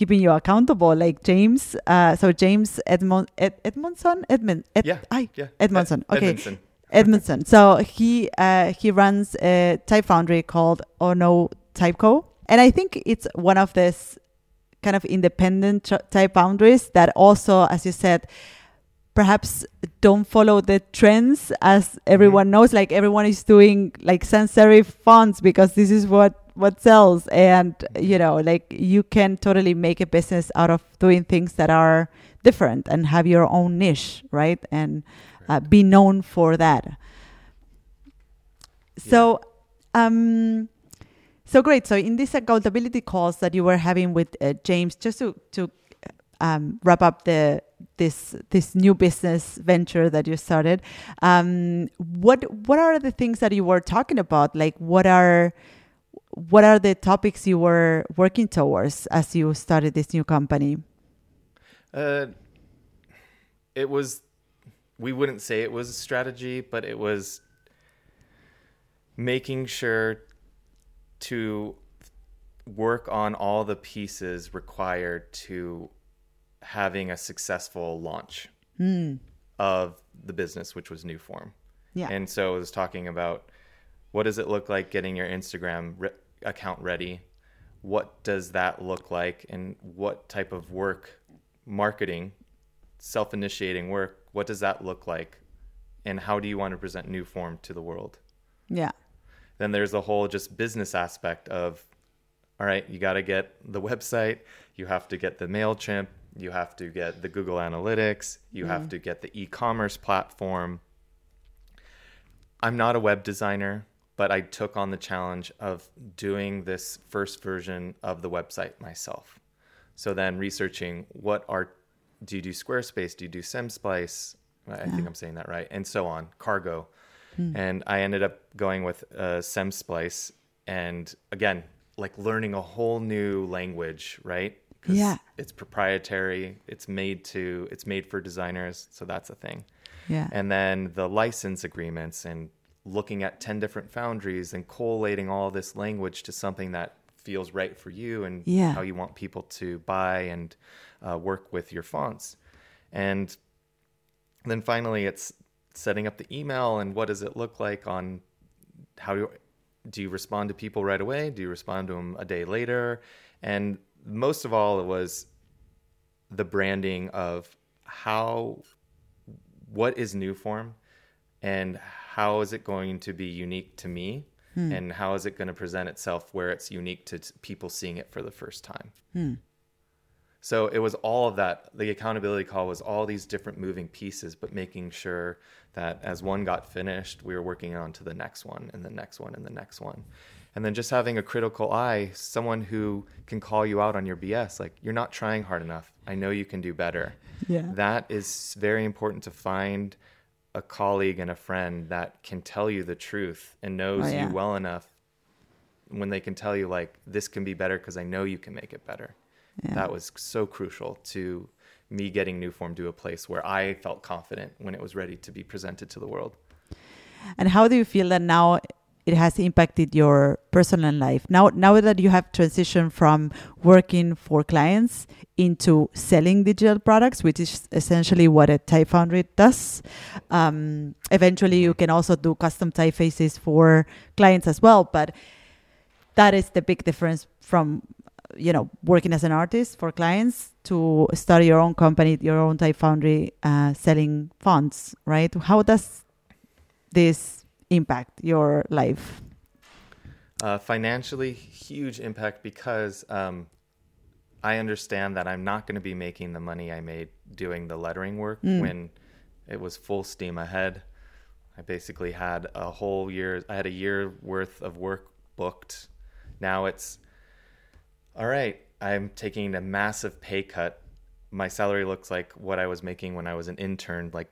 keeping you accountable, like James. Uh, so James Edmond Ed, Edmondson Edmund Ed, yeah, I, yeah Edmondson. Ed, okay. Edmondson. Edmondson. So he uh, he runs a type foundry called Ono Typeco, and I think it's one of this kind of independent type foundries that also, as you said, perhaps don't follow the trends as everyone mm-hmm. knows. Like everyone is doing like sans serif fonts because this is what what sells and you know like you can totally make a business out of doing things that are different and have your own niche right and uh, be known for that. So, um, so great. So in these accountability calls that you were having with uh, James, just to to um, wrap up the this this new business venture that you started, um, what what are the things that you were talking about? Like what are what are the topics you were working towards as you started this new company? Uh, it was we wouldn't say it was a strategy, but it was making sure to work on all the pieces required to having a successful launch Hmm. of the business, which was New Form. Yeah. And so it was talking about what does it look like getting your Instagram re- account ready? What does that look like? And what type of work, marketing, self initiating work, what does that look like? And how do you want to present New Form to the world? yeah. Then there's the whole just business aspect of, all right, you got to get the website, you have to get the MailChimp, you have to get the Google Analytics, you have mm-hmm. to get the e commerce platform. I'm not a web designer, but I took on the challenge of doing this first version of the website myself. So then researching what are, do you do Squarespace? Do you do Semplice? I think I'm saying that right. And so on, Cargo. And I ended up going with uh, Semplice. And again, like learning a whole new language, right? Yeah. It's proprietary. It's made to, it's made for designers. So that's a thing Yeah. and then the license agreements and looking at 10 different foundries and collating all this language to something that feels right for you and Yeah. how you want people to buy and uh, work with your fonts. And then finally it's setting up the email and what does it look like on how do do you respond to people right away? Do you respond to them a day later? And most of all it was the branding of how what is new form and how is it going to be unique to me? Hmm. And how is it going to present itself where it's unique to t- people seeing it for the first time? Hmm. So it was all of that. The accountability call was all these different moving pieces but making sure that as one got finished we were working on to the next one and the next one and the next one. And then just having a critical eye someone who can call you out on your bs like you're not trying hard enough. I know you can do better. Yeah. that is very important to find a colleague and a friend that can tell you the truth and knows Oh, yeah. you well enough when they can tell you like this can be better because i know you can make it better Yeah. that was so crucial to me getting new form to a place where i felt confident when it was ready to be presented to the world And how do you feel that now it has impacted your personal life? Now, now that you have transitioned from working for clients into selling digital products, which is essentially what a type foundry does. Um, eventually, you can also do custom typefaces for clients as well, but that is the big difference from you know working as an artist for clients to start your own company your own type foundry uh, selling fonts right how does this impact your life Uh, financially, huge impact because um, I understand that I'm not going to be making the money I made doing the lettering work when it was full steam ahead. I basically had a whole year, I had a year worth of work booked. Now it's, all right, I'm taking a massive pay cut. My salary looks like what I was making when I was an intern, like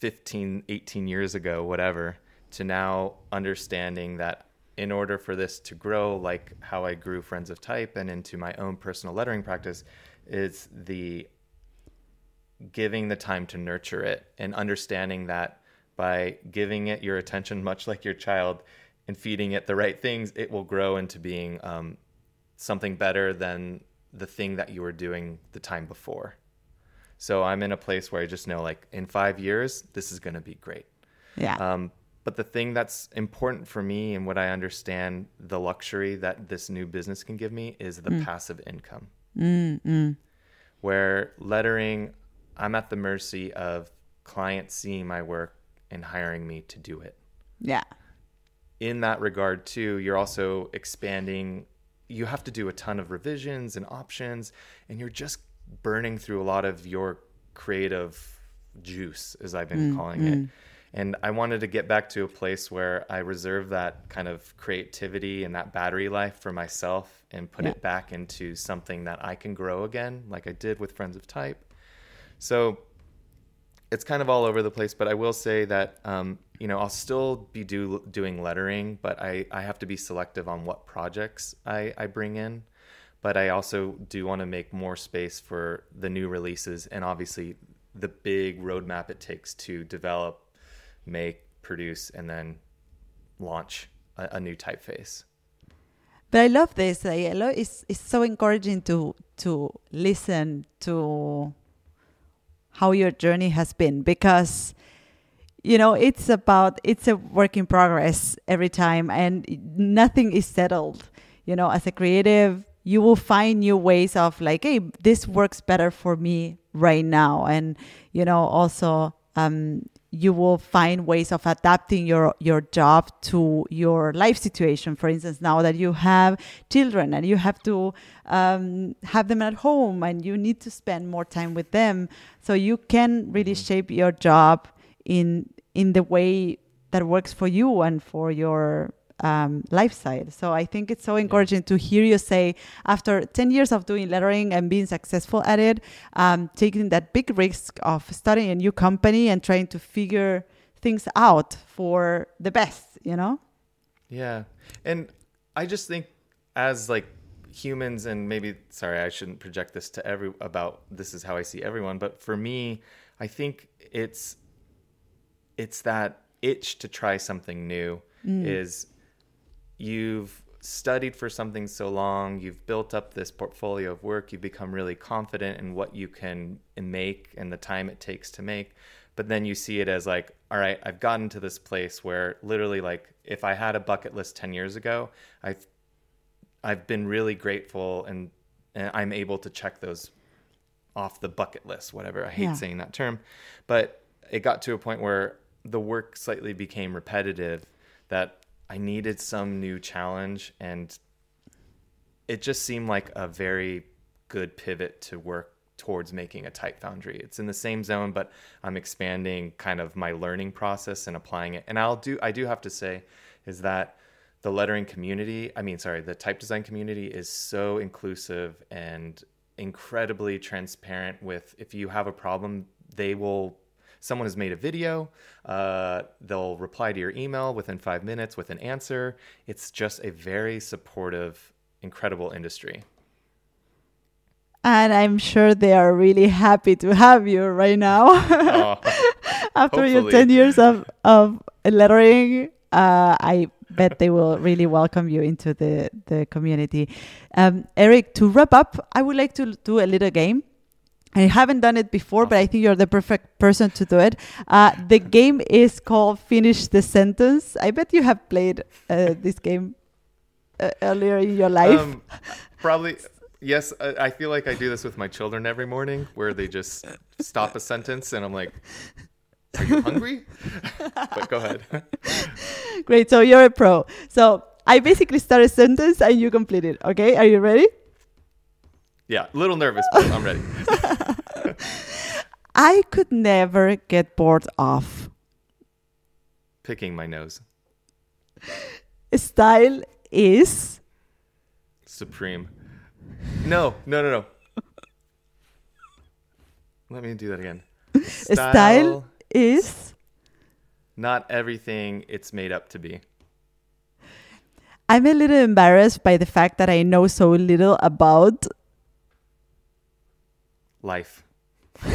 15, 18 years ago, whatever, to now understanding that in order for this to grow, like how I grew Friends of Type and into my own personal lettering practice, is the giving the time to nurture it and understanding that by giving it your attention, much like your child, and feeding it the right things, it will grow into being um, something better than the thing that you were doing the time before. So I'm in a place where I just know, like, in five years, this is going to be great. yeah Um, but the thing that's important for me and what I understand the luxury that this new business can give me is the passive income. Where lettering, I'm at the mercy of clients seeing my work and hiring me to do it. yeah In that regard, too, you're also expanding. You have to do a ton of revisions and options, and you're just burning through a lot of your creative juice, as I've been calling it. And I wanted to get back to a place where I reserve that kind of creativity and that battery life for myself and put Yeah. it back into something that I can grow again, like I did with Friends of Type. So it's kind of all over the place, but I will say that um, you know I'll still be do, doing lettering, but I, I have to be selective on what projects I, I bring in. But I also do want to make more space for the new releases and obviously the big roadmap it takes to develop, make, produce, and then launch a, a new typeface. But I love this. I love, it's, it's so encouraging to to listen to how your journey has been because you know it's about it's a work in progress every time and nothing is settled you know as a creative you will find new ways of like hey this works better for me right now. And you know also um you will find ways of adapting your your job to your life situation. For instance now that you have children and you have to um, have them at home and you need to spend more time with them. So you can really shape your job in in the way that works for you and for your um, lifestyle. So I think it's so encouraging to hear you say, after 10 years of doing lettering and being successful at it, um, taking that big risk of starting a new company and trying to figure things out for the best, you know? Yeah. And I just think as like humans and maybe sorry, I shouldn't project this to every about this is how I see everyone, but for me, I think it's it's that itch to try something new is you've studied for something so long, you've built up this portfolio of work, you've become really confident in what you can make and the time it takes to make. But then you see it as like, all right, I've gotten to this place where literally like if I had a bucket list 10 years ago, I've I've been really grateful and, and I'm able to check those off the bucket list, whatever. I hate Yeah. saying that term. But it got to a point where the work slightly became repetitive that I needed some new challenge and it just seemed like a very good pivot to work towards making a type foundry. It's in the same zone, but I'm expanding kind of my learning process and applying it. And I'll do I do have to say is that the lettering community, I mean sorry, the type design community is so inclusive and incredibly transparent with if you have a problem, they will someone has made a video uh, they'll reply to your email within five minutes with an answer it's just a very supportive incredible industry And I'm sure they are really happy to have you right now. Oh, After your 10 years of, of lettering, uh, I bet they will really welcome you into the, the community. Um, Erik, to wrap up, I would like to do a little game. I haven't done it before, but I think you're the perfect person to do it. Uh, the game is called Finish the Sentence. I bet you have played uh, this game uh, earlier in your life. um, probably yes I, I feel like i do this with my children every morning where they just stop a sentence and i'm like are you hungry but go ahead Great. So you're a pro. So I basically start a sentence and you complete it. Okay. Are you ready? Yeah a little nervous but i'm ready. I could never get bored of picking my nose. Style is supreme. No no no no. Let me do that again. Style is not everything it's made up to be. I'm a little embarrassed by the fact that I know so little about life.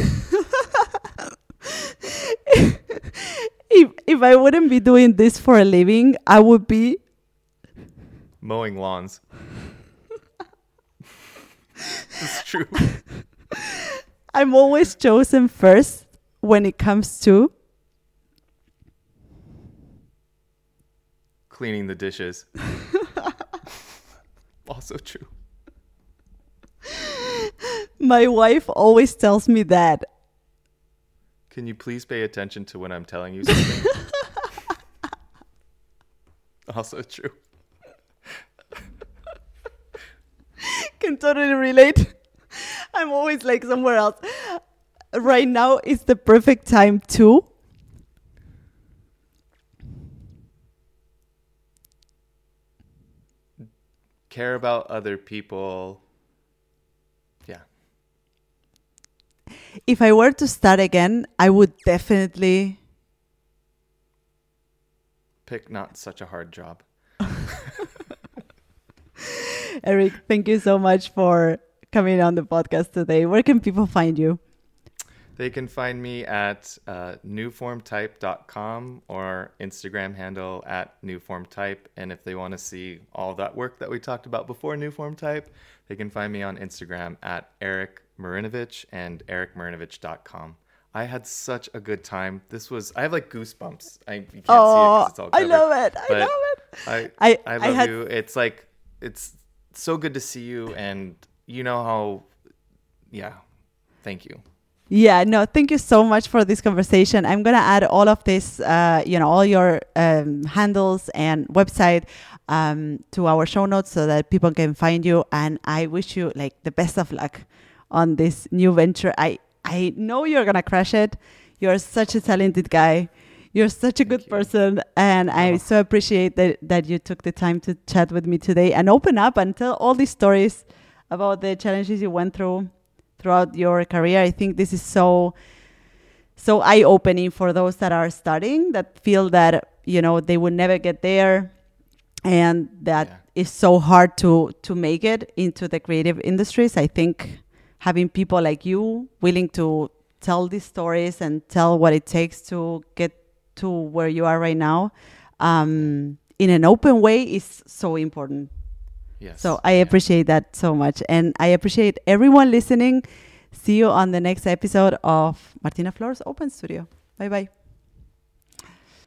If if I wouldn't be doing this for a living, I would be mowing lawns. It's true. I'm always chosen first when it comes to cleaning the dishes. Also true my wife always tells me that Can you please pay attention to when I'm telling you something? also true. can totally relate. I'm always like somewhere else. right now is the perfect time to care about other people. Yeah. If I were to start again, I would definitely Pick not such a hard job. Erik, thank you so much for coming on the podcast today. Where can people find you? They can find me at uh, newformtype.com or Instagram handle at newformtype. And if they want to see all that work that we talked about before newformtype, they can find me on Instagram at Erik Marinovich and erikmarinovich.com. I had such a good time. This was I have like goosebumps. I you can't see it it's all I love it. I love it. I I- I I love had- you. It's like it's so good to see you and you know how yeah. Thank you. Yeah, no, thank you so much for this conversation. I'm gonna add all of this, uh, you know, all your um, handles and website um, to our show notes so that people can find you. And I wish you like the best of luck on this new venture. I I know you're gonna crush it. You're such a talented guy. You're such a good you. person, and I Oh. so appreciate that that you took the time to chat with me today and open up and tell all these stories about the challenges you went through throughout your career. I think this is so so eye opening for those that are starting that feel that you know they will never get there and that Yeah. is so hard to to make it into the creative industries. I think having people like you willing to tell these stories and tell what it takes to get to where you are right now um, in an open way is so important. Yes. So I Yeah. appreciate that so much. And I appreciate everyone listening. See you on the next episode of Martina Flor's Open Studio. Bye bye.